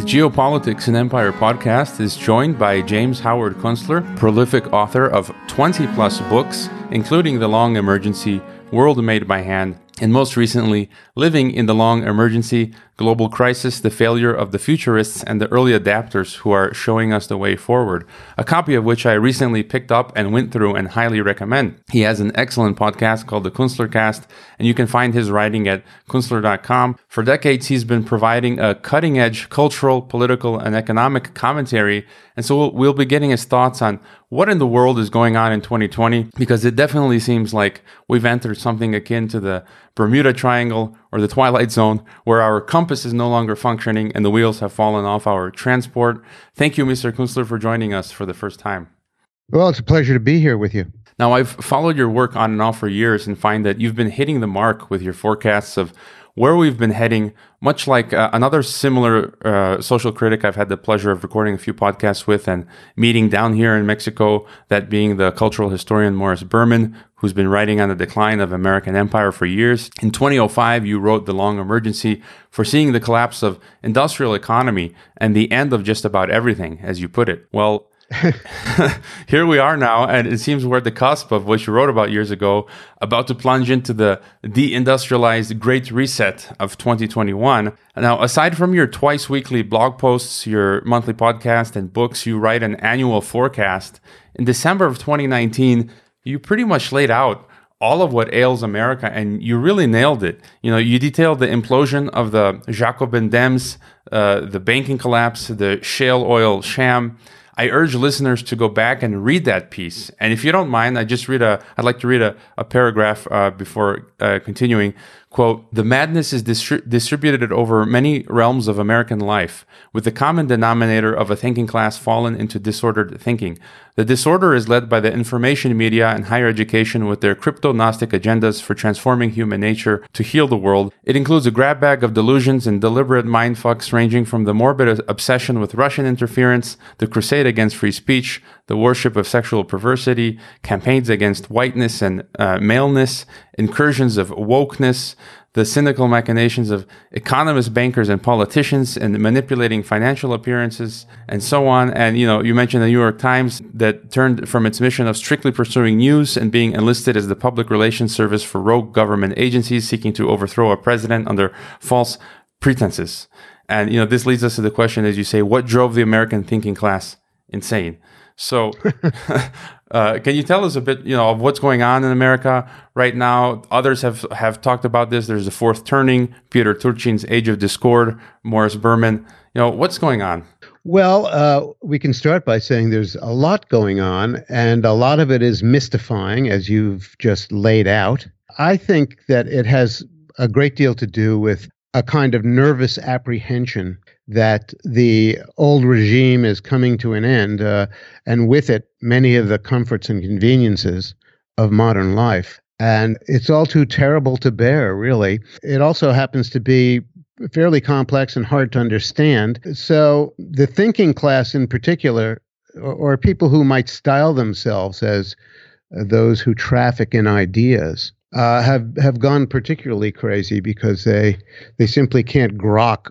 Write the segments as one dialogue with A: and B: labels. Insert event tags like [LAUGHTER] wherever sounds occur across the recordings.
A: The Geopolitics and Empire podcast is joined by James Howard Kunstler, prolific author of 20 plus books, including The Long Emergency, World Made by Hand, and most recently, Living in the Long Emergency Global Crisis, the Failure of the Futurists and the Early Adapters Who Are Showing Us the Way Forward, a copy of which I recently picked up and went through and highly recommend. He has an excellent podcast called The Kunstlercast, and you can find his writing at kunstler.com. For decades, he's been providing a cutting edge cultural, political, and economic commentary, and so we'll, we'll be getting his thoughts on what in the world is going on in 2020, because it definitely seems like we've entered something akin to the Bermuda Triangle or the Twilight Zone, where our compass is no longer functioning and the wheels have fallen off our transport. Thank you, Mr. Kunstler, for joining us for the first time.
B: Well, it's a pleasure to be here with you.
A: Now, I've followed your work on and off for years and find that you've been hitting the mark with your forecasts of where we've been heading, much like uh, another similar uh, social critic I've had the pleasure of recording a few podcasts with and meeting down here in Mexico, that being the cultural historian Morris Berman, who's been writing on the decline of American empire for years. In 2005, you wrote The Long Emergency, foreseeing the collapse of industrial economy and the end of just about everything, as you put it. Well, [LAUGHS] here we are now, and it seems we're at the cusp of what you wrote about years ago, about to plunge into the deindustrialized Great Reset of 2021. Now, aside from your twice weekly blog posts, your monthly podcast, and books, you write an annual forecast. In December of 2019, you pretty much laid out all of what ails America, and you really nailed it. You know, you detailed the implosion of the Jacobin Dems, uh, the banking collapse, the shale oil sham, I urge listeners to go back and read that piece. And if you don't mind, I just read a. I'd like to read a, a paragraph uh, before uh, continuing. Quote, the madness is distri- distributed over many realms of American life, with the common denominator of a thinking class fallen into disordered thinking. The disorder is led by the information media and higher education with their crypto Gnostic agendas for transforming human nature to heal the world. It includes a grab bag of delusions and deliberate mindfucks ranging from the morbid obsession with Russian interference, the crusade against free speech, the worship of sexual perversity, campaigns against whiteness and uh, maleness, incursions of wokeness, the cynical machinations of economists, bankers, and politicians, and manipulating financial appearances, and so on. And you know, you mentioned the New York Times that turned from its mission of strictly pursuing news and being enlisted as the public relations service for rogue government agencies seeking to overthrow a president under false pretenses. And you know, this leads us to the question, as you say, what drove the American thinking class insane? So, [LAUGHS] uh, can you tell us a bit, you know, of what's going on in America right now? Others have have talked about this. There's the fourth turning, Peter Turchin's Age of Discord, Morris Berman. You know, what's going on?
B: Well, uh, we can start by saying there's a lot going on, and a lot of it is mystifying, as you've just laid out. I think that it has a great deal to do with a kind of nervous apprehension that the old regime is coming to an end, uh, and with it, many of the comforts and conveniences of modern life. And it's all too terrible to bear, really. It also happens to be fairly complex and hard to understand. So, the thinking class in particular, or, or people who might style themselves as uh, those who traffic in ideas, uh, have have gone particularly crazy because they they simply can't grok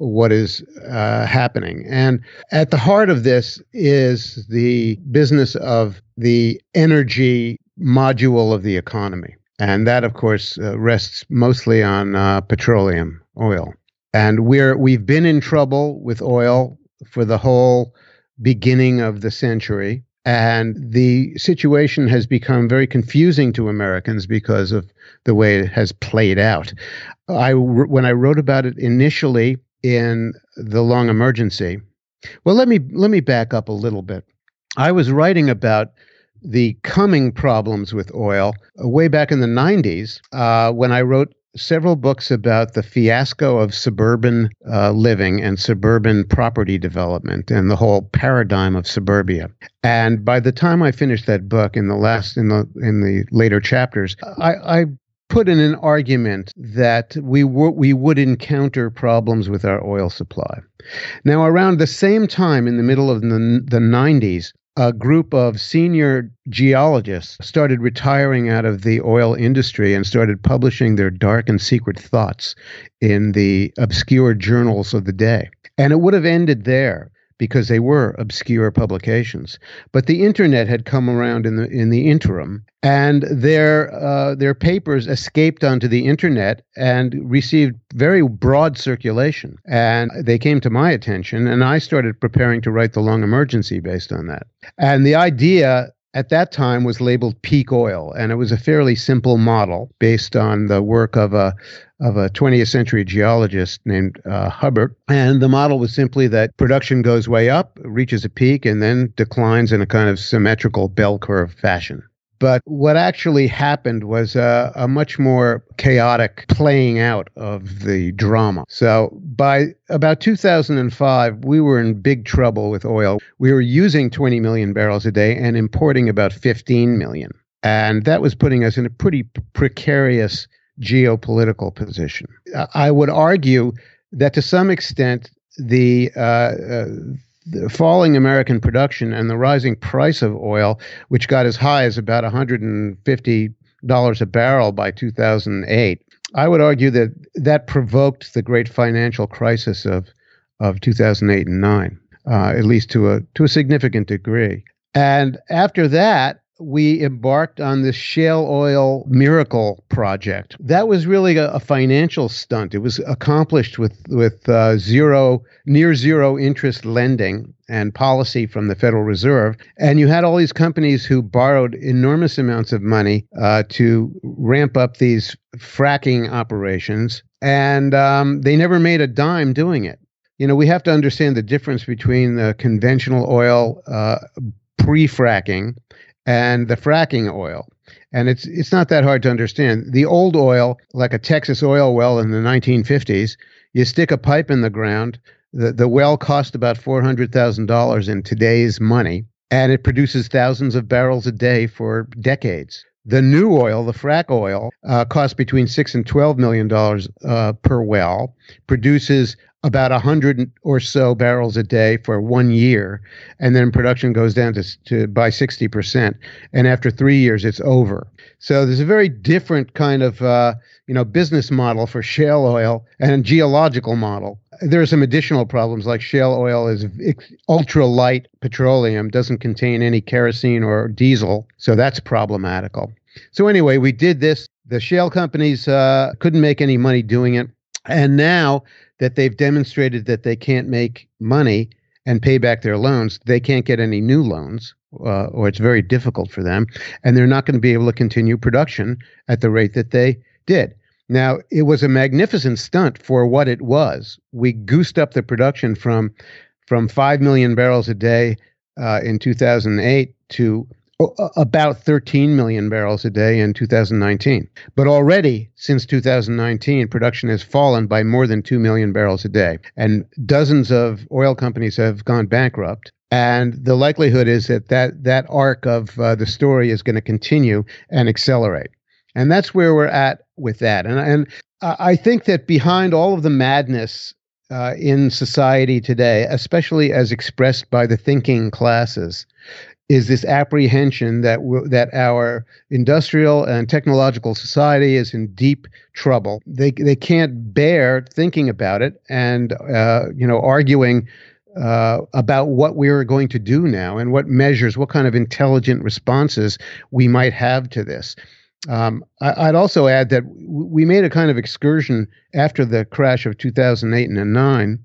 B: what is uh, happening. And at the heart of this is the business of the energy module of the economy. And that, of course, uh, rests mostly on uh, petroleum, oil. And we're, we've been in trouble with oil for the whole beginning of the century. And the situation has become very confusing to Americans because of the way it has played out. I, when I wrote about it initially, in the long emergency. Well, let me let me back up a little bit. I was writing about the coming problems with oil way back in the 90s uh, when I wrote several books about the fiasco of suburban uh, living and suburban property development and the whole paradigm of suburbia. And by the time I finished that book in the last in the in the later chapters, I, I put in an argument that we w- we would encounter problems with our oil supply. Now, around the same time, in the middle of the, the 90s, a group of senior geologists started retiring out of the oil industry and started publishing their dark and secret thoughts in the obscure journals of the day. And it would have ended there because they were obscure publications. But the internet had come around in the in the interim, and their uh, their papers escaped onto the internet and received very broad circulation. And they came to my attention, and I started preparing to write the long emergency based on that. And the idea at that time was labeled peak oil, and it was a fairly simple model based on the work of a of a 20th century geologist named uh, Hubbert. And the model was simply that production goes way up, reaches a peak, and then declines in a kind of symmetrical bell curve fashion. But what actually happened was a, a, much more chaotic playing out of the drama. So by about 2005, we were in big trouble with oil. We were using 20 million barrels a day and importing about 15 million. And that was putting us in a pretty precarious geopolitical position. I would argue that to some extent, the, uh, uh, the falling American production and the rising price of oil, which got as high as about $150 a barrel by 2008, I would argue that that provoked the great financial crisis of, of 2008 and 9, uh, at least to a, to a significant degree. And after that, we embarked on this shale oil miracle project. That was really a, a financial stunt. It was accomplished with with uh, zero, near zero interest lending and policy from the Federal Reserve, and you had all these companies who borrowed enormous amounts of money uh, to ramp up these fracking operations, and um, they never made a dime doing it. You know, we have to understand the difference between the conventional oil uh, pre-fracking and the fracking oil. And it's it's not that hard to understand. The old oil, like a Texas oil well in the 1950s, you stick a pipe in the ground. The, the well cost about $400,000 in today's money, and it produces thousands of barrels a day for decades. The new oil, the frack oil, uh, costs between six and twelve million dollars uh, per well, produces about 100 or so barrels a day for one year and then production goes down to, to by 60% and after three years it's over. So there's a very different kind of uh, you know business model for shale oil and geological model. There are some additional problems like shale oil is ultra light petroleum doesn't contain any kerosene or diesel so that's problematical. So anyway we did this. The shale companies uh, couldn't make any money doing it. And now that they've demonstrated that they can't make money and pay back their loans, they can't get any new loans, uh, or it's very difficult for them, and they're not going to be able to continue production at the rate that they did. Now, it was a magnificent stunt for what it was. We goosed up the production from from five million barrels a day uh, in 2008 to about 13 million barrels a day in 2019. But already since 2019, production has fallen by more than 2 million barrels a day. And dozens of oil companies have gone bankrupt. And the likelihood is that that, that arc of uh, the story is going to continue and accelerate. And that's where we're at with that. And, and I think that behind all of the madness uh, in society today, especially as expressed by the thinking classes, is this apprehension that that our industrial and technological society is in deep trouble. They they can't bear thinking about it and uh, you know arguing uh, about what we're going to do now and what measures, what kind of intelligent responses we might have to this. Um, I, would also add that we made a kind of excursion after the crash of 2008 and 9.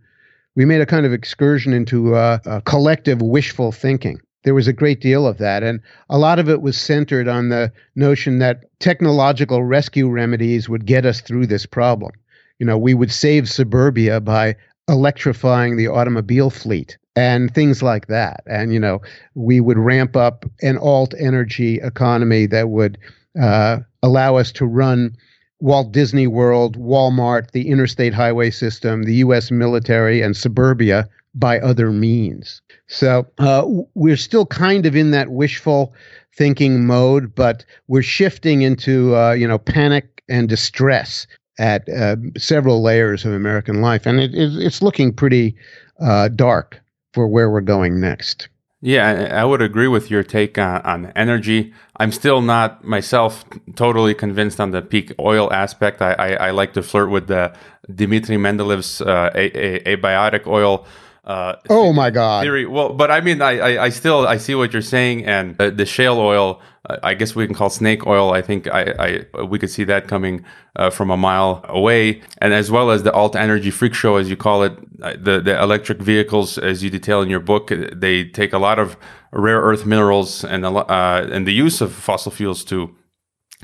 B: We made a kind of excursion into uh, collective wishful thinking there was a great deal of that. And a lot of it was centered on the notion that technological rescue remedies would get us through this problem. You know, we would save suburbia by electrifying the automobile fleet and things like that. And, you know, we would ramp up an alt energy economy that would uh, allow us to run Walt Disney World, Walmart, the interstate highway system, the U.S. military, and suburbia by other means. So uh, we're still kind of in that wishful thinking mode, but we're shifting into uh, you know panic and distress at uh, several layers of American life, and it, it, it's looking pretty uh, dark for where we're going next.
A: Yeah, I would agree with your take on, on, energy. I'm still not myself totally convinced on the peak oil aspect. I, I, I like to flirt with the Dmitry Mendeleev's uh, a, a, abiotic oil.
B: Uh, oh my God!
A: Theory. Well, but I mean, I, I, I still I see what you're saying, and uh, the shale oil I guess we can call snake oil. I think I, I we could see that coming uh, from a mile away, and as well as the alt energy freak show, as you call it, uh, the the electric vehicles, as you detail in your book, they take a lot of rare earth minerals and uh, and the use of fossil fuels to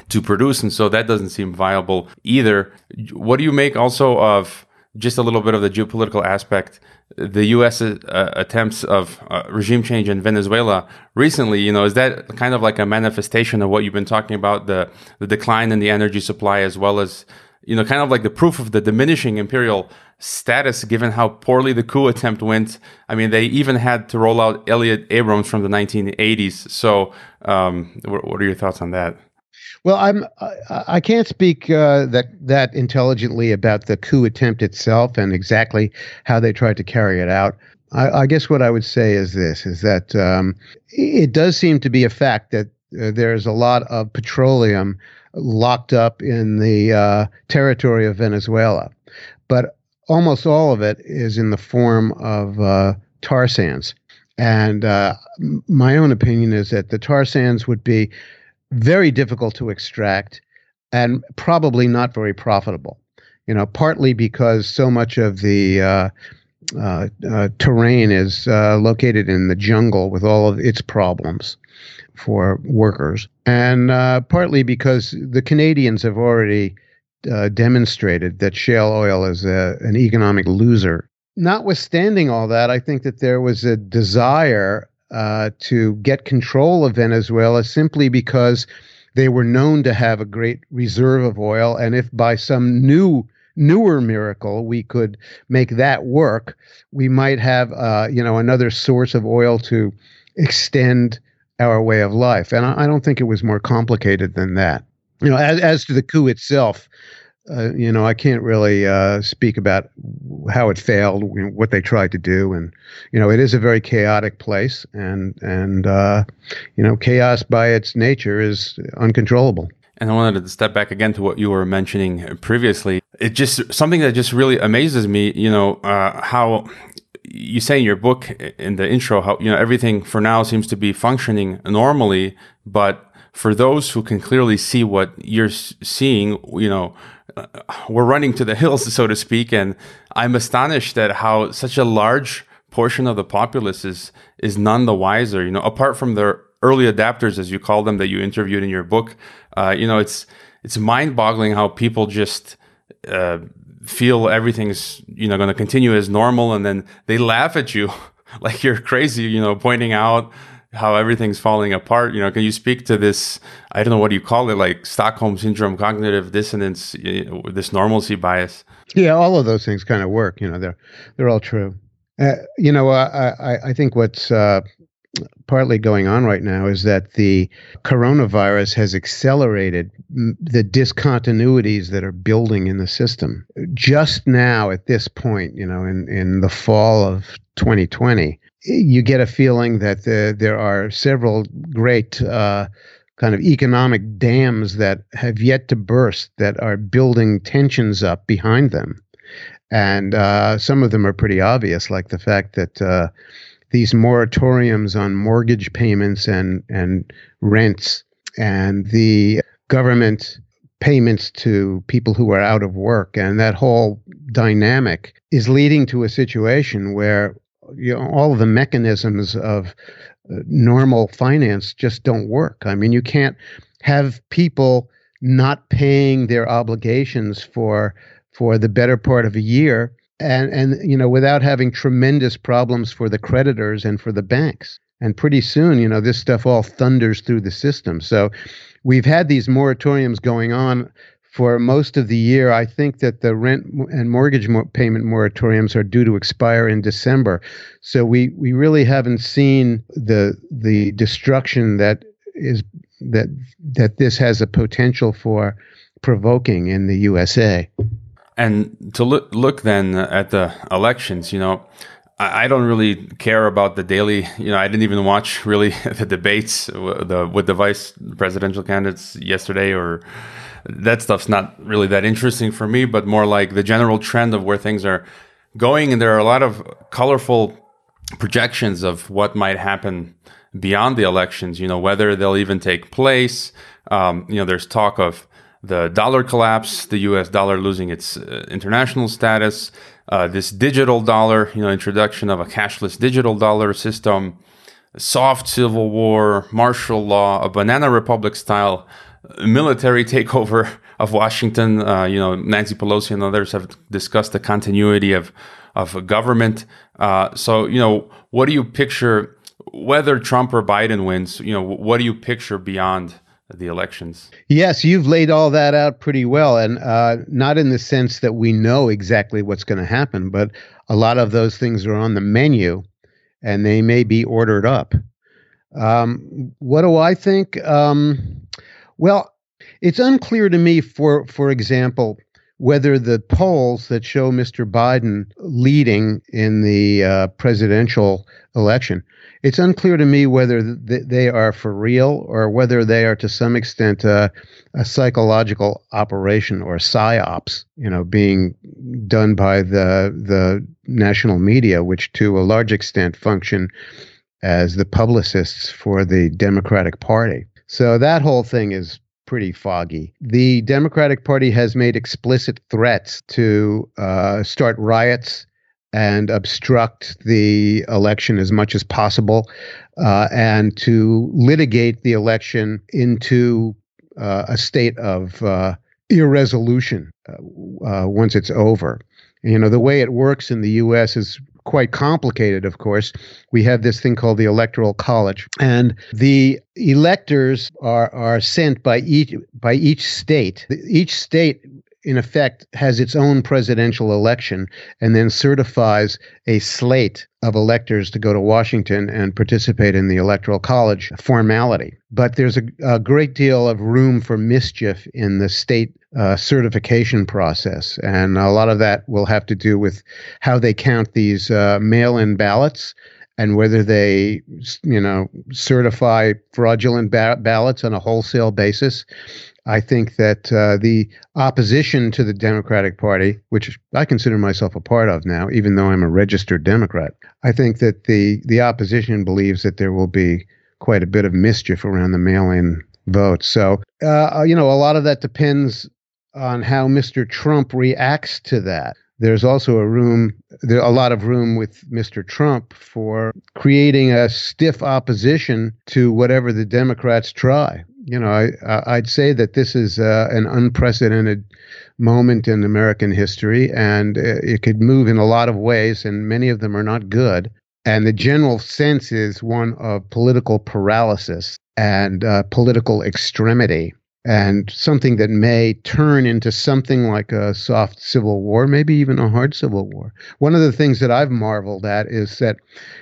A: to produce, and so that doesn't seem viable either. What do you make also of just a little bit of the geopolitical aspect? the U.S. Uh, attempts of uh, regime change in Venezuela recently, you know, is that kind of like a manifestation of what you've been talking about the the decline in the energy supply, as well as you know, kind of like the proof of the diminishing imperial status, given how poorly the coup attempt went. I mean, they even had to roll out Elliott Abrams from the 1980s. So, um, what are your thoughts on that?
B: Well, I'm I, I can't speak uh, that that intelligently about the coup attempt itself and exactly how they tried to carry it out. I, I guess what I would say is this: is that um, it does seem to be a fact that uh, there's a lot of petroleum locked up in the uh, territory of Venezuela, but almost all of it is in the form of uh, tar sands. And uh, my own opinion is that the tar sands would be very difficult to extract and probably not very profitable. You know, partly because so much of the uh, uh, uh, terrain is uh, located in the jungle with all of its problems for workers, and uh, partly because the Canadians have already uh, demonstrated that shale oil is a, an economic loser. Notwithstanding all that, I think that there was a desire uh, to get control of Venezuela simply because they were known to have a great reserve of oil. And if by some new newer miracle we could make that work, we might have uh, you know another source of oil to extend our way of life. And I, I don't think it was more complicated than that. You know, as, as to the coup itself, uh, you know, I can't really uh, speak about how it failed, you know, what they tried to do, and you know, it is a very chaotic place, and and uh, you know, chaos by its nature is uncontrollable.
A: And I wanted to step back again to what you were mentioning previously. It just something that just really amazes me. You know, uh, how you say in your book in the intro how you know everything for now seems to be functioning normally, but for those who can clearly see what you're seeing, you know, uh, we're running to the [LAUGHS] hills, so to speak, and I'm astonished at how such a large portion of the populace is is none the wiser. You know, apart from the early adapters, as you call them, that you interviewed in your book, uh, you know, it's it's mind-boggling how people just uh, feel everything's you know going to continue as normal, and then they laugh at you [LAUGHS] like you're crazy. You know, pointing out how everything's falling apart. You know, can you speak to this? I don't know what do you call it, like Stockholm syndrome, cognitive dissonance, you know, this normalcy bias.
B: Yeah, all of those things kind of work. You know, they're they're all true. Uh, you know, I, I, I think what's uh, partly going on right now is that the coronavirus has accelerated the discontinuities that are building in the system. Just now, at this point, you know, in, in the fall of 2020, you get a feeling that the, there are several great uh, kind of economic dams that have yet to burst that are building tensions up behind them. And uh, some of them are pretty obvious, like the fact that uh, these moratoriums on mortgage payments and, and rents and the government payments to people who are out of work and that whole dynamic is leading to a situation where you know, all of the mechanisms of uh, normal finance just don't work. I mean, you can't have people not paying their obligations for for the better part of a year and and you know without having tremendous problems for the creditors and for the banks and pretty soon you know this stuff all thunders through the system so we've had these moratoriums going on for most of the year. I think that the rent and mortgage payment moratoriums are due to expire in December. So we, we really haven't seen the the destruction that is that that this has a potential for provoking in the USA.
A: And to look look then at the elections, you know, I don't really care about the daily. You know, I didn't even watch really [LAUGHS] the debates uh, the, with the vice presidential candidates yesterday, or that stuff's not really that interesting for me. But more like the general trend of where things are going, and there are a lot of colorful projections of what might happen beyond the elections. You know, whether they'll even take place. Um, you know, there's talk of the dollar collapse, the U.S. dollar losing its uh, international status uh, this digital dollar, you know, introduction of a cashless digital dollar system, soft civil war, martial law, a banana republic style military takeover of Washington. Uh, you know, Nancy Pelosi and others have discussed the continuity of of government. Uh, so, you know, what do you picture? Whether Trump or Biden wins, you know, what do you picture beyond the elections.
B: Yes, you've laid all that out pretty well, and uh, not in the sense that we know exactly what's going to happen, but a lot of those things are on the menu, and they may be ordered up. Um, what do I think? Um, well, it's unclear to me, for for example, whether the polls that show Mr. Biden leading in the uh, presidential election it's unclear to me whether th- they are for real or whether they are to some extent uh, a psychological operation or psyops, you know, being done by the the national media, which to a large extent function as the publicists for the Democratic Party. So that whole thing is pretty foggy. The Democratic Party has made explicit threats to uh, start riots and obstruct the election as much as possible uh, and to litigate the election into uh, a state of uh, irresolution uh, uh, once it's over. You know, the way it works in the U.S. is quite complicated, of course. We have this thing called the Electoral College, and the electors are, are sent by each by each state. Each state in effect, has its own presidential election and then certifies a slate of electors to go to Washington and participate in the Electoral College formality. But there's a, a great deal of room for mischief in the state uh, certification process. And a lot of that will have to do with how they count these uh, mail in ballots and whether they, you know, certify fraudulent ba- ballots on a wholesale basis I think that uh, the opposition to the Democratic Party, which I consider myself a part of now, even though I'm a registered Democrat, I think that the the opposition believes that there will be quite a bit of mischief around the mail-in vote. So, uh, you know, a lot of that depends on how Mr. Trump reacts to that. There's also a room, there a lot of room with Mr. Trump for creating a stiff opposition to whatever the Democrats try you know, I, I'd say that this is uh, an unprecedented moment in American history, and it could move in a lot of ways, and many of them are not good. And the general sense is one of political paralysis and uh, political extremity, and something that may turn into something like a soft civil war, maybe even a hard civil war. One of the things that I've marveled at is that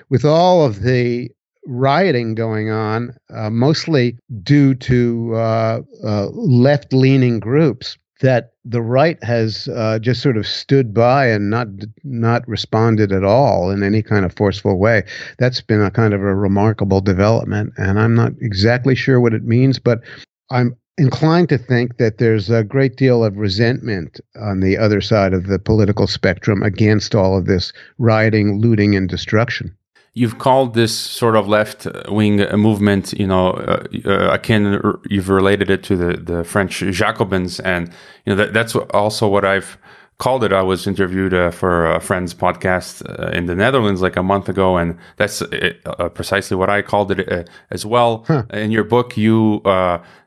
B: with all of the rioting going on, uh, mostly due to uh, uh, left leaning groups. That the right has uh, just sort of stood by and not not responded at all in any kind of forceful way. That's been a kind of a remarkable development, and I'm not exactly sure what it means, but I'm inclined to think that there's a great deal of resentment on the other side of the political spectrum against all of this rioting, looting, and destruction
A: you've called this sort of left wing movement, you know, uh, uh, akin, you've related it to the, the French Jacobins. And, you know, that, that's also what I've called it. I was interviewed uh, for a friend's podcast uh, in the Netherlands like a month ago. And that's uh, uh, precisely what I called it as well. Huh. In your book, you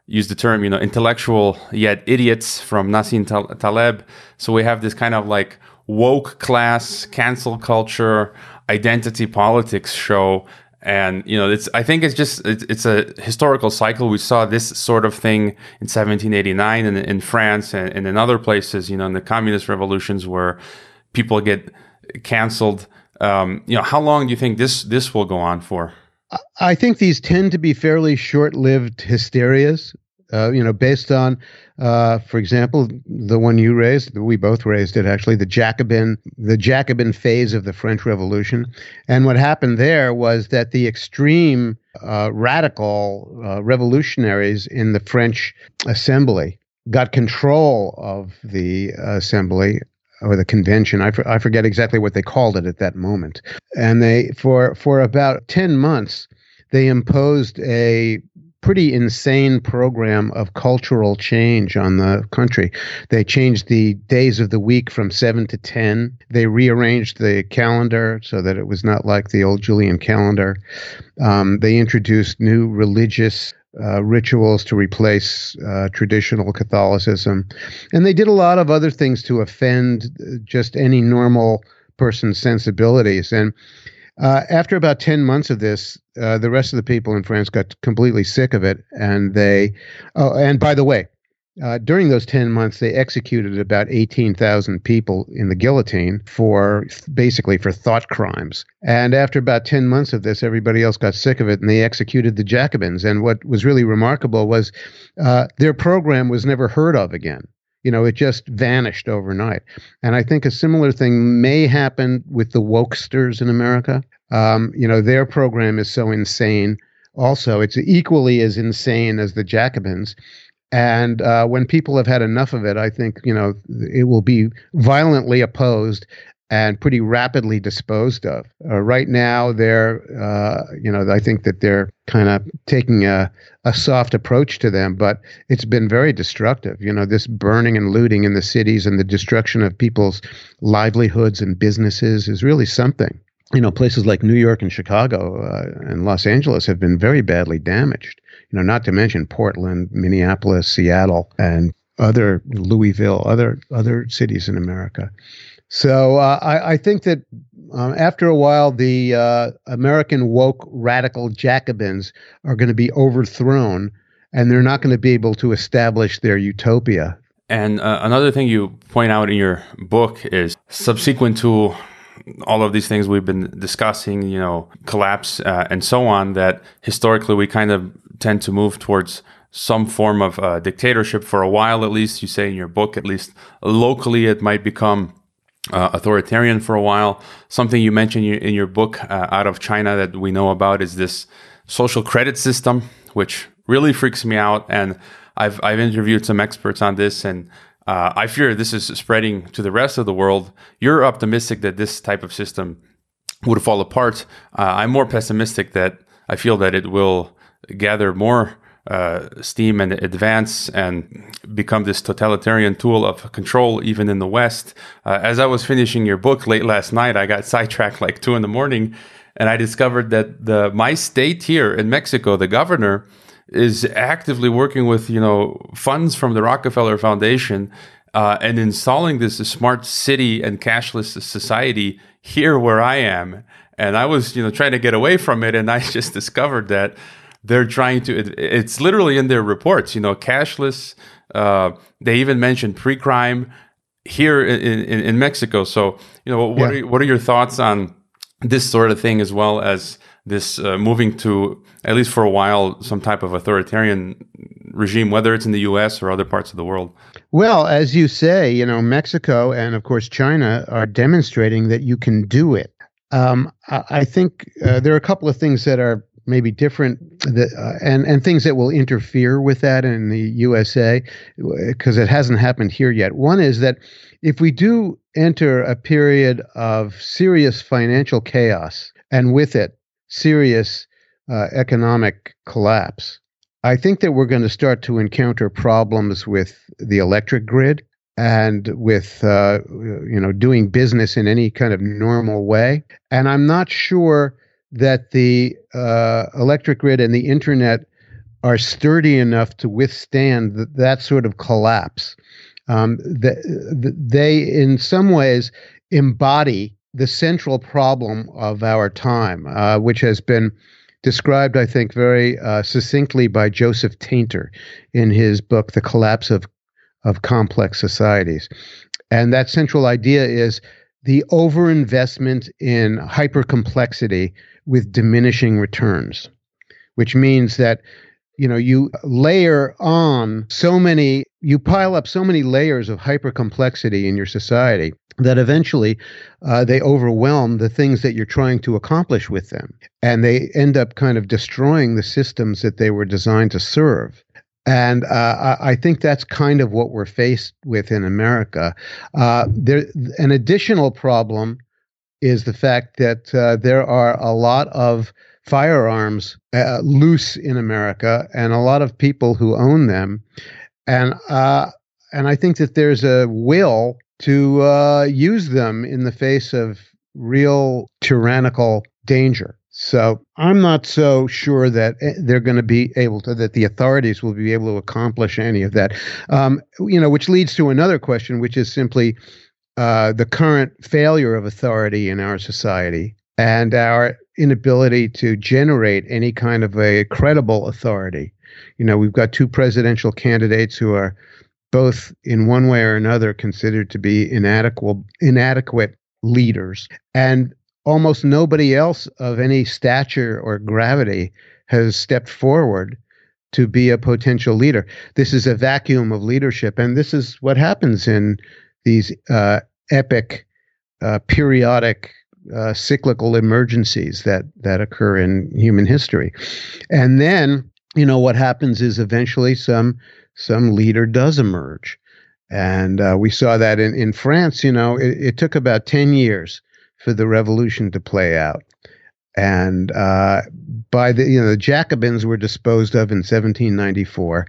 A: use the term, you know, intellectual yet idiots from Nassim Taleb. So we have this kind of like woke class, cancel culture, identity politics show and you know it's i think it's just it's, it's, a historical cycle. We saw this sort of thing in 1789 in, in france and, and in other places you know in the communist revolutions where people get canceled. Um, you know how long do you think this this will go on for?
B: I think these tend to be fairly short-lived hysterias uh, you know, based on, uh, for example, the one you raised, we both raised it actually, the Jacobin, the Jacobin phase of the French Revolution, and what happened there was that the extreme uh, radical uh, revolutionaries in the French Assembly got control of the assembly or the convention. I, for, I forget exactly what they called it at that moment. And they for for about 10 months they imposed a pretty insane program of cultural change on the country. They changed the days of the week from 7 to 10. They rearranged the calendar so that it was not like the old Julian calendar. Um, they introduced new religious uh, rituals to replace uh, traditional Catholicism. And they did a lot of other things to offend uh, just any normal person's sensibilities. And uh, after about 10 months of this, uh, the rest of the people in France got completely sick of it. And they, oh, and by the way, uh, during those 10 months, they executed about 18,000 people in the guillotine for basically for thought crimes. And after about 10 months of this, everybody else got sick of it and they executed the Jacobins. And what was really remarkable was uh, their program was never heard of again. You know, it just vanished overnight. And I think a similar thing may happen with the wokesters in America. Um, you know, their program is so insane. Also, it's equally as insane as the Jacobins. And uh, when people have had enough of it, I think you know it will be violently opposed and pretty rapidly disposed of. Uh, right now, they're uh, you know I think that they're kind of taking a, a soft approach to them, but it's been very destructive. You know, this burning and looting in the cities and the destruction of people's livelihoods and businesses is really something. You know, places like New York and Chicago uh, and Los Angeles have been very badly damaged you know, not to mention Portland, Minneapolis, Seattle, and other Louisville, other other cities in America. So uh, I, I, think that um, after a while, the uh, American woke radical Jacobins are going to be overthrown, and they're not going to be able to establish their utopia.
A: And uh, another thing you point out in your book is subsequent to all of these things we've been discussing, you know, collapse uh, and so on, that historically we kind of tend to move towards some form of uh, dictatorship for a while, at least. You say in your book, at least locally, it might become uh, authoritarian for a while. Something you mentioned in your book uh, out of China that we know about is this social credit system, which really freaks me out. And I've, I've interviewed some experts on this, and uh, I fear this is spreading to the rest of the world. You're optimistic that this type of system would fall apart. Uh, I'm more pessimistic that I feel that it will gather more uh, steam and advance and become this totalitarian tool of control even in the West. Uh, as I was finishing your book late last night, I got [LAUGHS] sidetracked like two in the morning, and I discovered that the my state here in Mexico, the governor, is actively working with you know funds from the Rockefeller Foundation uh, and installing this smart city and cashless society here where I am. And I was you know trying to get away from it, and I [LAUGHS] just discovered that they're trying to it, it's literally in their reports you know cashless uh, they even mentioned pre-crime here in, in, in mexico. So you know what, yeah. are, what are your thoughts on this sort of thing as well as this uh, moving to at least for a while some type of authoritarian regime whether it's in the US or other parts of the world?
B: Well as you say you know Mexico and of course China are demonstrating that you can do it. Um, I, I, think uh, there are a couple of things that are maybe different that, uh, and and things that will interfere with that in the USA because it hasn't happened here yet. One is that if we do enter a period of serious financial chaos and with it serious uh, economic collapse, I think that we're going to start to encounter problems with the electric grid and with uh, you know doing business in any kind of normal way. And I'm not sure that the uh, electric grid and the internet are sturdy enough to withstand th- that sort of collapse. Um, the, the, they, in some ways, embody the central problem of our time, uh, which has been described, I think, very uh, succinctly by Joseph Tainter in his book, The Collapse of, of Complex Societies. And that central idea is the overinvestment in hypercomplexity with diminishing returns, which means that you know, you layer on so many, you pile up so many layers of hyper complexity in your society that eventually uh, they overwhelm the things that you're trying to accomplish with them. And they end up kind of destroying the systems that they were designed to serve. And uh, I think that's kind of what we're faced with in America. Uh, there, an additional problem is the fact that uh, there are a lot of firearms uh, loose in America, and a lot of people who own them, and uh, and I think that there's a will to uh, use them in the face of real tyrannical danger. So I'm not so sure that eh, they're going to be able to, that the authorities will be able to accomplish any of that. Um, you know, which leads to another question, which is simply uh, the current failure of authority in our society and our inability to generate any kind of a credible authority. You know, we've got two presidential candidates who are both, in one way or another, considered to be inadequate, inadequate leaders. And almost nobody else of any stature or gravity has stepped forward to be a potential leader. This is a vacuum of leadership. And this is what happens in these uh, epic, uh, periodic uh, cyclical emergencies that that occur in human history, and then you know what happens is eventually some some leader does emerge, and uh, we saw that in in France. You know, it, it, took about ten years for the revolution to play out, and uh, by the you know the Jacobins were disposed of in 1794,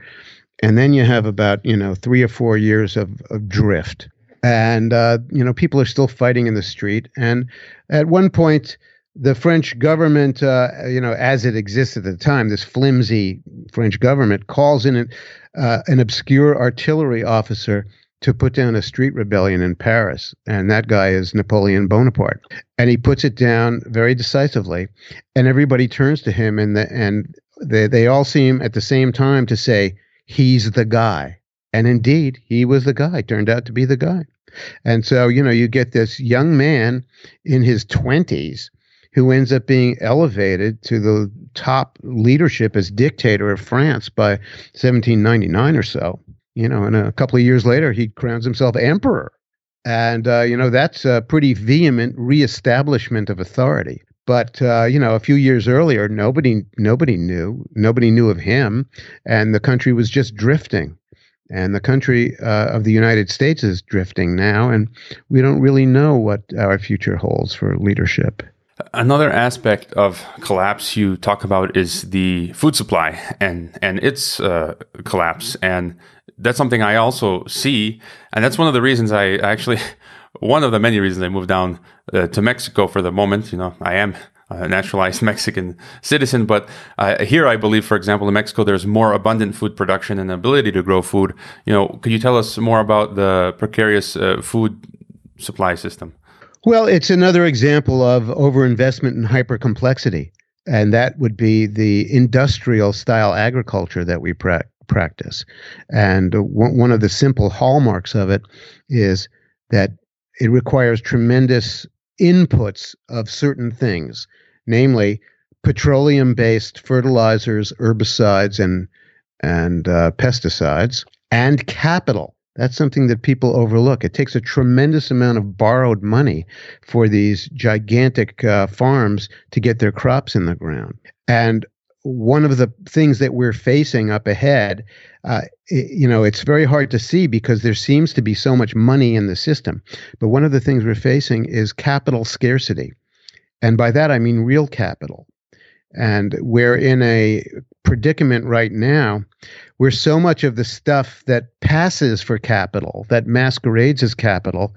B: and then you have about you know three or four years of, of drift and uh, you know people are still fighting in the street. And at one point, the French government, uh, you know, as it exists at the time, this flimsy French government calls in an, uh, an obscure artillery officer to put down a street rebellion in Paris. And that guy is Napoleon Bonaparte. And he puts it down very decisively. And everybody turns to him and the, and they, they all seem at the same time to say, he's the guy. And indeed, he was the guy, turned out to be the guy. And so, you know, you get this young man in his 20s who ends up being elevated to the top leadership as dictator of France by 1799 or so. You know, and a couple of years later, he crowns himself emperor. And, uh, you know, that's a pretty vehement reestablishment of authority. But uh, you know, a few years earlier, nobody nobody knew. Nobody knew of him, and the country was just drifting. And the country uh, of the United States is drifting now, and we don't really know what our future holds for leadership.
A: Another aspect of collapse you talk about is the food supply and and its uh, collapse, and that's something I also see, and that's one of the reasons I actually, [LAUGHS] one of the many reasons I moved down uh, to Mexico for the moment. You know, I am a naturalized [LAUGHS] Mexican citizen. But uh, here, I believe, for example, in Mexico, there's more abundant food production and ability to grow food. You know, could you tell us more about the precarious uh, food supply system?
B: Well, it's another example of overinvestment and hypercomplexity. And that would be the industrial style agriculture that we pra- practice. And one of the simple hallmarks of it is that it requires tremendous inputs of certain things, namely petroleum based fertilizers, herbicides, and, and uh, pesticides, and capital. That's something that people overlook. It takes a tremendous amount of borrowed money for these gigantic uh, farms to get their crops in the ground. And one of the things that we're facing up ahead, uh, it, you know, it's very hard to see because there seems to be so much money in the system. But one of the things we're facing is capital scarcity. And by that, I mean real capital. And we're in a predicament right now where so much of the stuff that passes for capital, that masquerades as capital,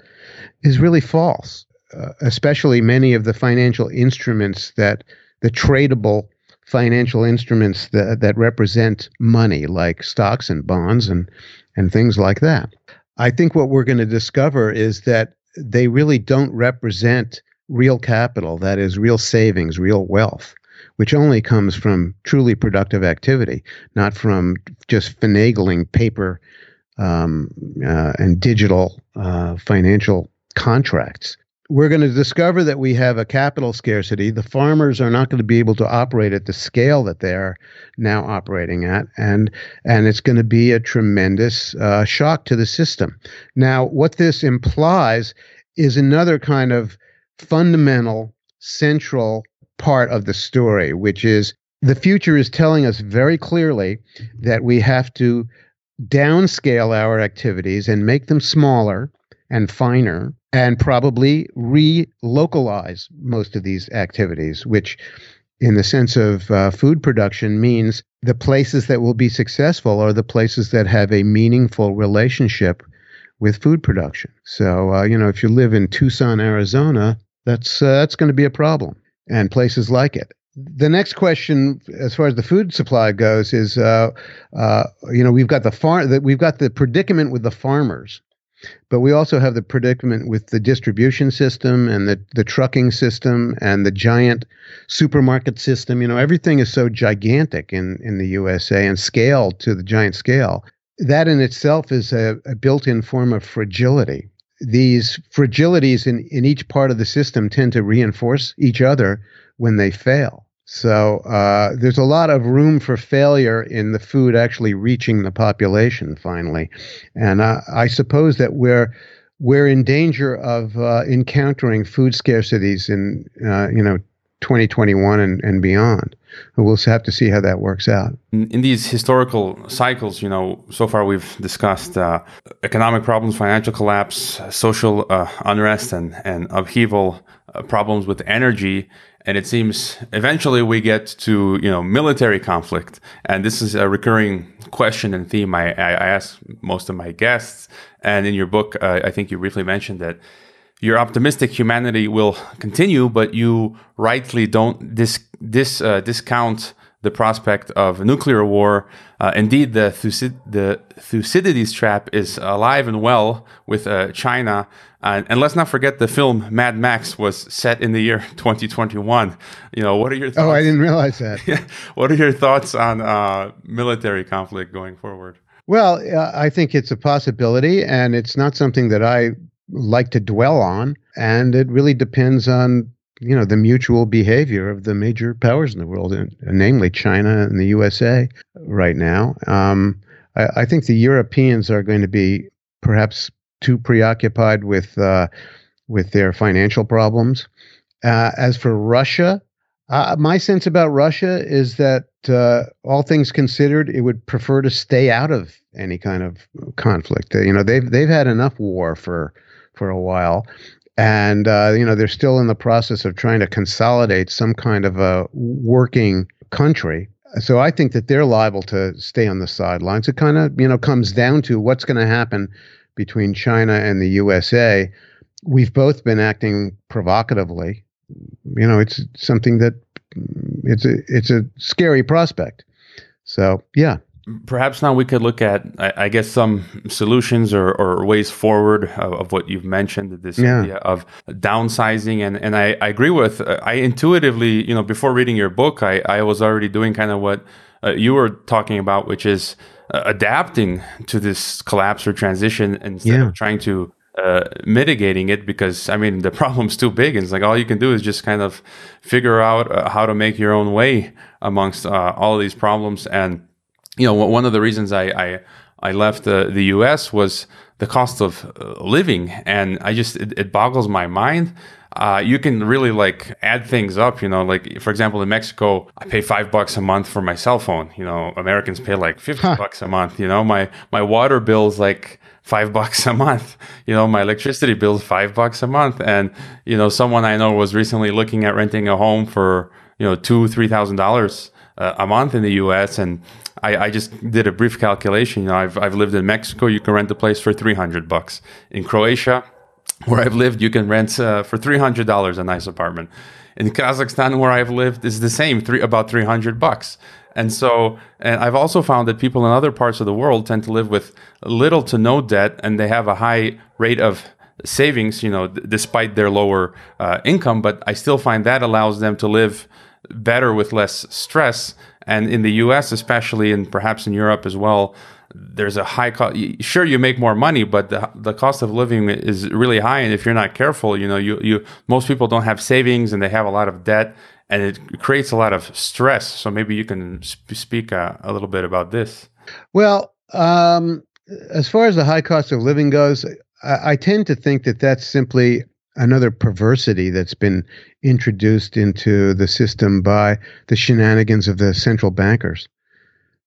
B: is really false, uh, especially many of the financial instruments that the tradable financial instruments that, that represent money, like stocks and bonds and, and things like that. I think what we're going to discover is that they really don't represent real capital, that is, real savings, real wealth, which only comes from truly productive activity, not from just finagling paper um, uh, and digital uh, financial contracts. We're going to discover that we have a capital scarcity. The farmers are not going to be able to operate at the scale that they're now operating at, and and it's going to be a tremendous uh, shock to the system. Now, what this implies is another kind of fundamental, central part of the story, which is the future is telling us very clearly that we have to downscale our activities and make them smaller and finer and probably relocalize most of these activities, which, in the sense of uh, food production, means the places that will be successful are the places that have a meaningful relationship with food production. So, uh, you know, if you live in Tucson, Arizona, that's uh, that's going to be a problem, and places like it the next question, as far as the food supply goes, is uh, uh, you know we've got the farm that we've got the predicament with the farmers, but we also have the predicament with the distribution system and the the trucking system and the giant supermarket system. You know everything is so gigantic in in the USA and scaled to the giant scale. That in itself is a, a built-in form of fragility. These fragilities in, in each part of the system tend to reinforce each other when they fail. So uh, there's a lot of room for failure in the food actually reaching the population finally, and uh, I suppose that we're we're in danger of uh, encountering food scarcities in uh, you know 2021 and, and beyond. We'll have to see how that works out.
A: In, in these historical cycles, you know, so far we've discussed uh, economic problems, financial collapse, social uh, unrest, and, and upheaval, problems with energy and it seems eventually we get to you know military conflict. And this is a recurring question and theme i, I ask most of my guests. And in your book uh, i think you briefly mentioned that you're optimistic humanity will continue but you rightly don't dis, dis, uh, discount the prospect of nuclear war. Uh, indeed, the, Thucyd- the Thucydides trap is alive and well with uh, China. Uh, and let's not forget the film Mad Max was set in the year [LAUGHS] 2021. You know, what are your thoughts?
B: Oh, I didn't realize that. [LAUGHS]
A: what are your thoughts on uh, military conflict going forward?
B: Well, uh, I think it's a possibility, and it's not something that I like to dwell on. And it really depends on you know the mutual behavior of the major powers in the world, and namely China and the USA right now. Um, I, I, think the Europeans are going to be perhaps too preoccupied with uh, with their financial problems. Uh, as for Russia, uh, my sense about Russia is that uh, all things considered, it would prefer to stay out of any kind of conflict. you know, they've they've had enough war for for a while, and uh, you know they're still in the process of trying to consolidate some kind of a working country. So I think that they're liable to stay on the sidelines. It kind of you know comes down to what's going to happen between China and the USA. We've both been acting provocatively. You know, it's something that it's a it's a scary prospect. So yeah,
A: perhaps now we could look at i, I guess some solutions or, or ways forward of, of, what you've mentioned this yeah. idea of downsizing and, and I, I agree with uh, i intuitively you know before reading your book i, I was already doing kind of what uh, you were talking about which is uh, adapting to this collapse or transition instead yeah. of trying to uh, mitigating it because I mean the [LAUGHS] problem's too big and it's like all you can do is just kind of figure out uh, how to make your own way amongst uh, all these problems and you know, one of the reasons I I, I left the, the U.S. was the cost of uh, living, and I just it, it boggles my mind. Uh, you can really like add things up, you know. Like for example, in Mexico, I pay five bucks a month for my cell phone. You know, Americans pay like fifty huh. bucks a month. You know, my my water bill's like five [LAUGHS] bucks a month. You know, my electricity bill's five bucks a month. And you know, someone I know was recently looking at renting a home for you know two three thousand dollars uh, a month in the U.S. and I, I, just did a brief calculation. You know, I've, I've lived in Mexico. You can rent a place for 300 bucks. In Croatia, where I've lived, you can rent uh, for $300 a nice apartment. In Kazakhstan, where I've lived, is the same, three, about 300 bucks. And so, and I've also found that people in other parts of the world tend to live with little to no debt, and they have a high rate of savings. You know, d- despite their lower uh, income, but I still find that allows them to live better with less stress and in the US, especially, and perhaps in Europe as well, there's a high cost. Sure, you make more money, but the, the cost of living is really high. And if you're not careful, you know, you, you most people don't have savings and they have a lot of debt, and it creates a lot of stress. So maybe you can sp- speak uh, a little bit about this.
B: Well, um, as far as the high cost of living goes, I, I tend to think that that's simply another perversity that's been introduced into the system by the shenanigans of the central bankers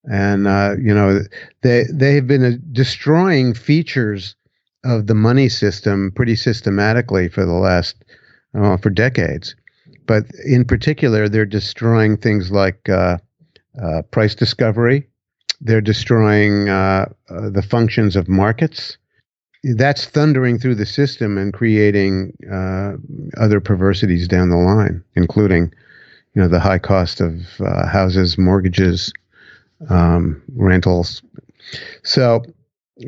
B: and uh, you know they they have been uh, destroying features of the money system pretty systematically for the last uh, for decades. But in particular, they're destroying things like uh, uh price discovery. They're destroying uh, the functions of markets. That's thundering through the system and creating other perversities down the line, including, you know, the high cost of houses, mortgages, um, rentals. So,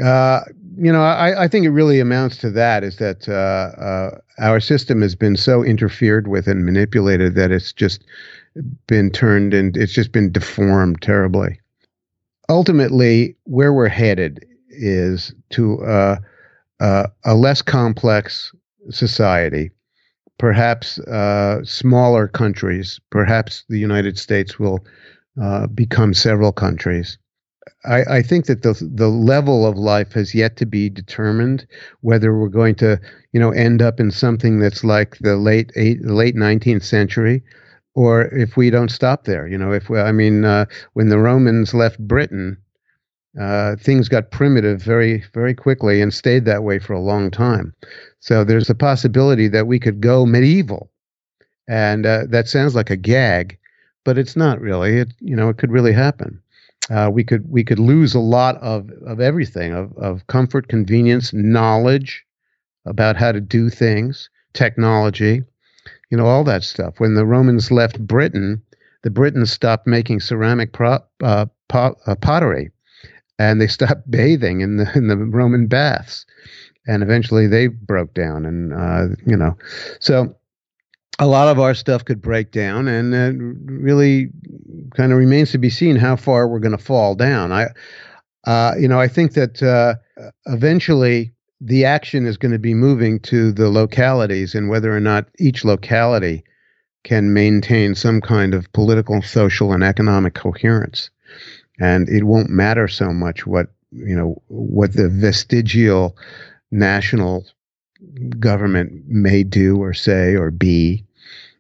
B: uh, you know, I, I, think it really amounts to that is that uh, uh, our system has been so interfered with and manipulated that it's just been turned and it's just been deformed terribly. Ultimately, where we're headed is to uh, a less complex society. Perhaps uh, smaller countries, perhaps the United States will uh, become several countries. I, I, think that the the level of life has yet to be determined. Whether we're going to, you know, end up in something that's like the late eight, late nineteenth century, or if we don't stop there. You know, if we, I mean, uh, when the Romans left Britain, uh, things got primitive very very quickly and stayed that way for a long time. So there's a possibility that we could go medieval, and uh, that sounds like a gag but it's not really. It you know it could really happen. Uh, we could we could lose a lot of of everything of of comfort, convenience, knowledge about how to do things, technology, you know all that stuff. When the Romans left Britain, the Britons stopped making ceramic pro, uh, pot, uh, pottery, and they stopped [LAUGHS] bathing in the in the Roman baths, and eventually they broke down. And uh, you know, so a lot of our stuff could break down, and it really kind of remains to be seen how far we're going to fall down. I, uh, you know, I think that uh, eventually the action is going to be moving to the localities, and whether or not each locality can maintain some kind of political, social, and economic coherence. And it won't matter so much what you know what the vestigial national government may do or say or be,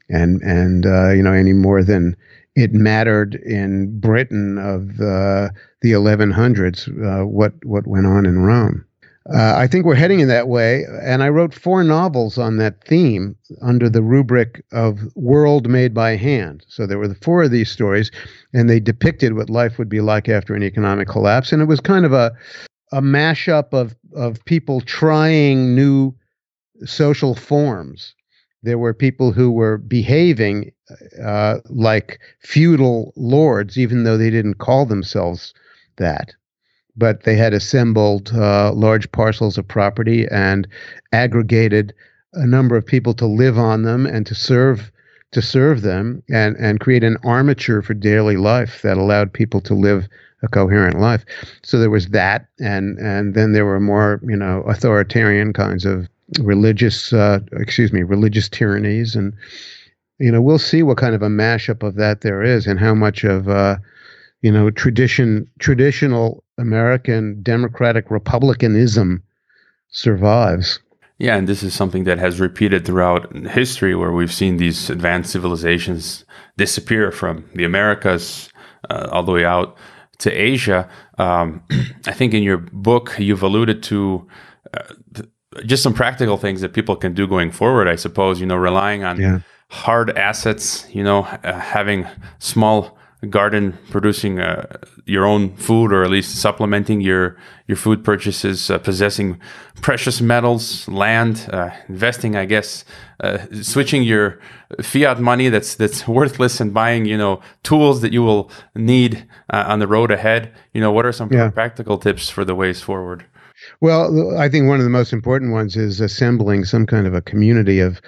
B: and and uh, you know any more than it mattered in Britain of the the 1100s uh, what what went on in Rome. Uh, I think we're heading in that way, and I wrote four novels on that theme under the rubric of world made by hand. So there were the four of these stories, and they depicted what life would be like after an economic collapse, and it was kind of a a mashup of of people trying new social forms. There were people who were behaving uh, like feudal lords, even though they didn't call themselves that. But they had assembled uh, large parcels of property and aggregated a number of people to live on them and to serve to serve them and, and create an armature for daily life that allowed people to live a coherent life. So there was that, and and then there were more you know authoritarian kinds of religious, uh, excuse me, religious tyrannies, and you know we'll see what kind of a mashup of that there is, and how much of uh, you know tradition, traditional American democratic republicanism survives.
A: Yeah, and this is something that has repeated throughout history, where we've seen these advanced civilizations disappear from the Americas uh, all the way out to Asia. Um, [CLEARS THROAT] I think in your book you've alluded to uh, just some practical things that people can do going forward. I suppose you know relying on yeah. hard assets. You know, uh, having small garden producing uh, your own food or at least supplementing your your food purchases uh, possessing precious metals land uh, investing i guess uh, switching your fiat money that's that's [LAUGHS] worthless and buying you know tools that you will need uh, on the road ahead you know what are some yeah. practical tips for the ways forward
B: well, I think one of the most important ones is assembling some kind of a community of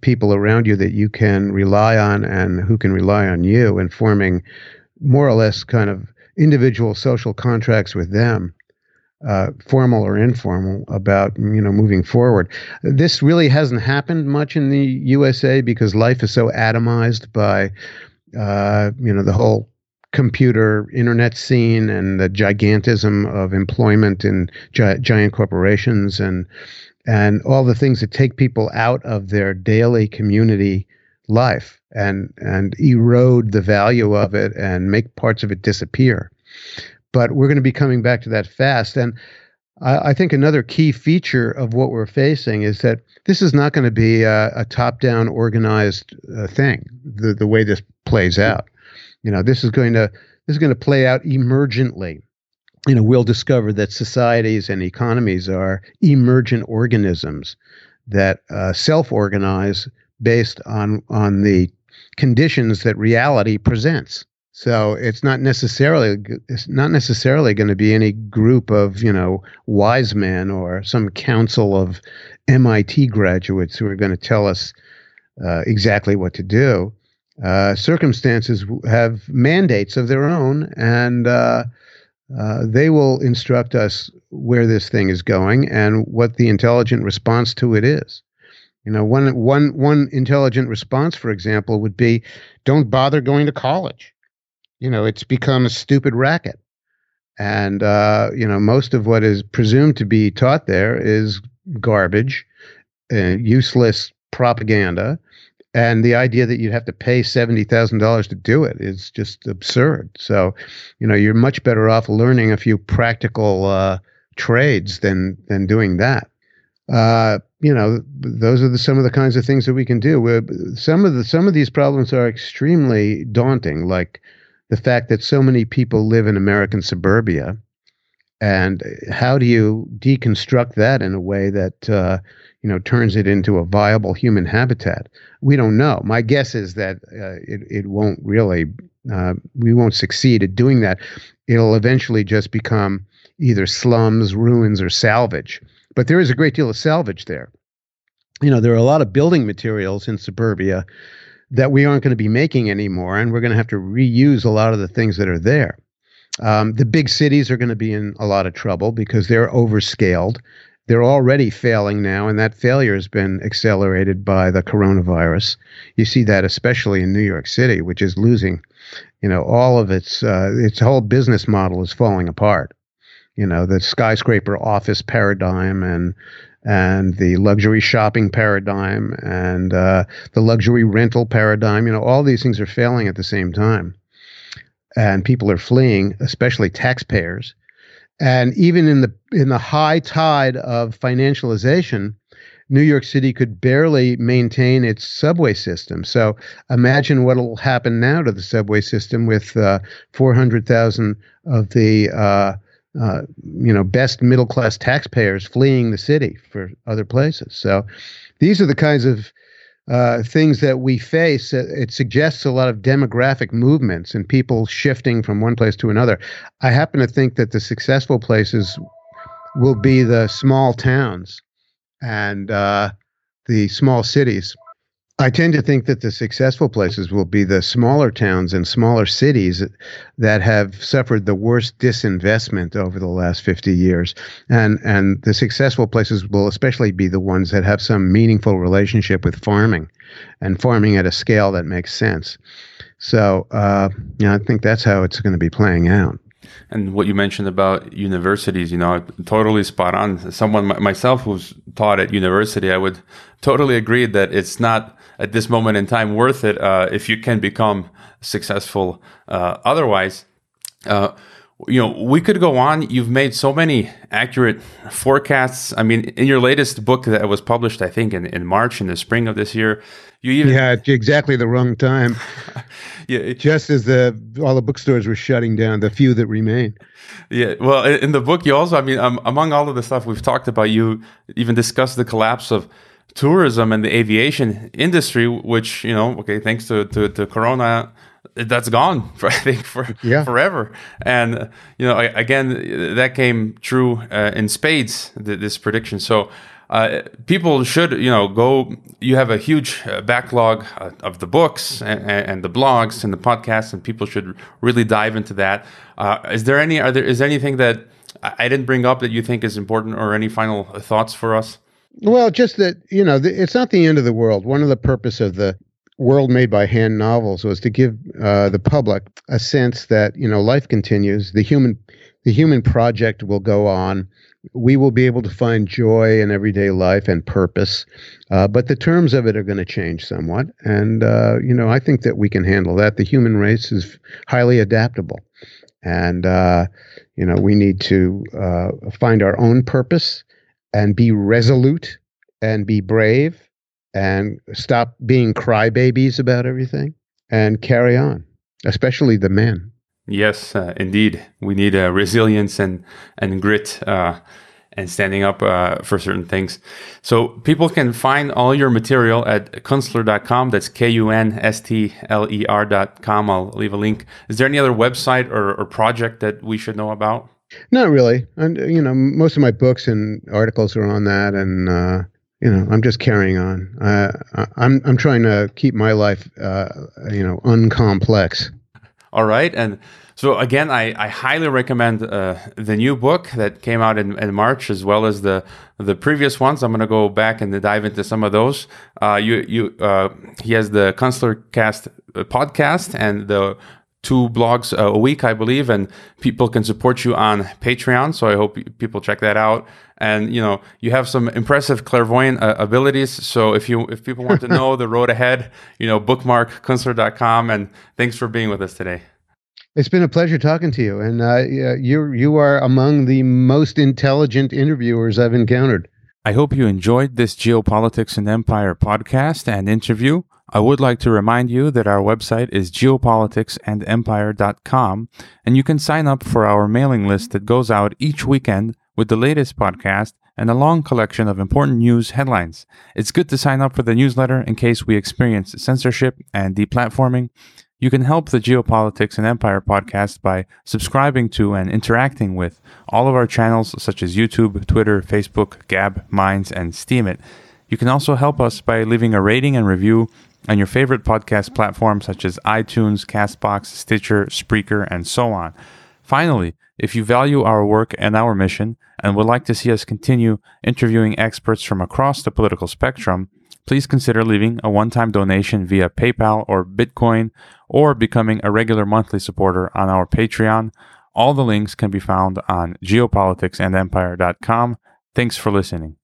B: people around you that you can rely on and who can rely on you and forming more or less kind of individual social contracts with them uh, formal or informal, about you know moving forward. This really hasn't happened much in the USA because life is so atomized by uh, you know the whole computer internet scene and the gigantism of employment in gi- giant corporations and and all the things that take people out of their daily community life and and erode the value of it and make parts of it disappear but we're going to be coming back to that fast. And I, I think another key feature of what we're facing is that this is not going to be a, a top-down organized uh, thing. The the way this plays out, you know, this is going to this is going to play out emergently. You know, we'll discover that societies and economies are emergent organisms that uh, self-organize based on on the conditions that reality presents. So it's not necessarily it's not necessarily going to be any group of you know wise men or some council of MIT graduates who are going to tell us uh, exactly what to do. Uh, circumstances have mandates of their own, and uh, they will instruct us where this thing is going and what the intelligent response to it is. You know, one one one intelligent response, for example, would be, "Don't bother going to college." you know, it's become a stupid racket. And, uh, you know, most of what is presumed to be taught there is garbage, uh, useless propaganda. And the idea that you'd have to pay $70,000 to do it is just absurd. So, you know, you're much better off learning a few practical uh, trades than, than doing that. Uh, you know, those are the, some of the kinds of things that we can do. We're, some of the some of these problems are extremely daunting, like the fact that so many people live in American suburbia, and how do you deconstruct that in a way that uh, you know turns it into a viable human habitat? We don't know. My guess is that uh, it it won't really. Uh, we won't succeed at doing that. It'll eventually just become either slums, ruins, or salvage. But there is a great deal of salvage there. You know, there are a lot of building materials in suburbia that we aren't going to be making anymore, and we're going to have to reuse a lot of the things that are there. Um, the big cities are going to be in a lot of trouble because they're overscaled. They're already failing now, and that failure has been accelerated by the coronavirus. You see that especially in New York City, which is losing, you know, all of its uh, its whole business model is falling apart. You know, the skyscraper office paradigm and and the luxury shopping paradigm and uh, the luxury rental paradigm. You know, all these things are failing at the same time. And people are fleeing, especially taxpayers. And even in the in the high tide of financialization, New York City could barely maintain its subway system. So imagine what will happen now to the subway system with uh, 400,000 of the uh, uh, you know, best middle class taxpayers fleeing the city for other places. So these are the kinds of uh, things that we face. It suggests a lot of demographic movements and people shifting from one place to another. I happen to think that the successful places will be the small towns and uh, the small cities I tend to think that the successful places will be the smaller towns and smaller cities that have suffered the worst disinvestment over the last 50 years. And, and the successful places will especially be the ones that have some meaningful relationship with farming and farming at a scale that makes sense. So, uh, you know, I think that's how it's going to be playing out.
A: And what you mentioned about universities, you know, totally spot on. Someone myself who's taught at university, I would totally agree that it's not at this moment in time worth it uh, if you can become successful uh, otherwise. Uh, you know, we could go on. You've made so many accurate forecasts. I mean, in your latest book that was published, I think in, in March in the spring of this year,
B: you even yeah, exactly the wrong time. [LAUGHS] yeah, just as the all the bookstores were shutting down, the few that remain.
A: Yeah, well, in the book, you also, I mean, um, among all of the stuff we've talked about, you even discussed the collapse of tourism and the aviation industry, which you know, okay, thanks to to, to Corona, that's gone [LAUGHS] for, I think for yeah. forever. And you know, again, that came true uh, in spades. This prediction. So, uh, people should, you know, go. You have a huge uh, backlog uh, of the books and, and, the blogs and the podcasts, and people should really dive into that. Uh, is there any? Are there? Is there anything that I didn't bring up that you think is important, or any final thoughts for us?
B: Well, just that you know, it's not the end of the world. One of the purpose of the World Made by Hand novels was to give uh, the public a sense that you know life continues. The human the human project will go on we will be able to find joy in everyday life and purpose. Uh, but the terms of it are going to change somewhat. And, uh, you know, I think that we can handle that. The human race is highly adaptable. And, uh, you know, we need to uh, find our own purpose and be resolute and be brave and stop being crybabies about everything and carry on, especially the men.
A: Yes, uh, indeed. We need uh, resilience and and grit uh, and standing up uh, for certain things. So people can find all your material at kunstler.com. That's K U N S T L E R.com. I'll leave a link. Is there any other website or, or project that we should know about?
B: Not really. And you know, most of my books and articles are on that, and uh, you know, I'm just carrying on. Uh, I'm I'm trying to keep my life, you know, uncomplex.
A: All right. And so, again, I, I highly recommend uh, the new book that came out in, in, March, as well as the the previous ones. I'm going to go back and dive into some of those. Uh, you you uh, he has the Kunstler Cast uh, podcast and the two blogs a week, I believe, and people can support you on Patreon. So I hope people check that out. And you know, you have some impressive clairvoyant uh, abilities. So if you if people want to [LAUGHS] know the road ahead, you know, bookmark kunstler.com. And thanks for being with us today.
B: It's been a pleasure talking to you, and uh, you you are among the most intelligent interviewers I've encountered.
A: I hope you enjoyed this Geopolitics and Empire podcast and interview. I would like to remind you that our website is geopoliticsandempire.com, and you can sign up for our mailing list that goes out each weekend with the latest podcast and a long collection of important news headlines. It's good to sign up for the newsletter in case we experience censorship and deplatforming. You can help the Geopolitics and Empire podcast by subscribing to and interacting with all of our channels such as YouTube, Twitter, Facebook, Gab, Minds, and Steemit. You can also help us by leaving a rating and review on your favorite podcast platforms such as iTunes, Castbox, Stitcher, Spreaker, and so on. Finally, if you value our work and our mission and would like to see us continue interviewing experts from across the political spectrum, please consider leaving a one time donation via PayPal or Bitcoin or becoming a regular monthly supporter on our Patreon. All the links can be found on geopoliticsandempire.com. Thanks for listening.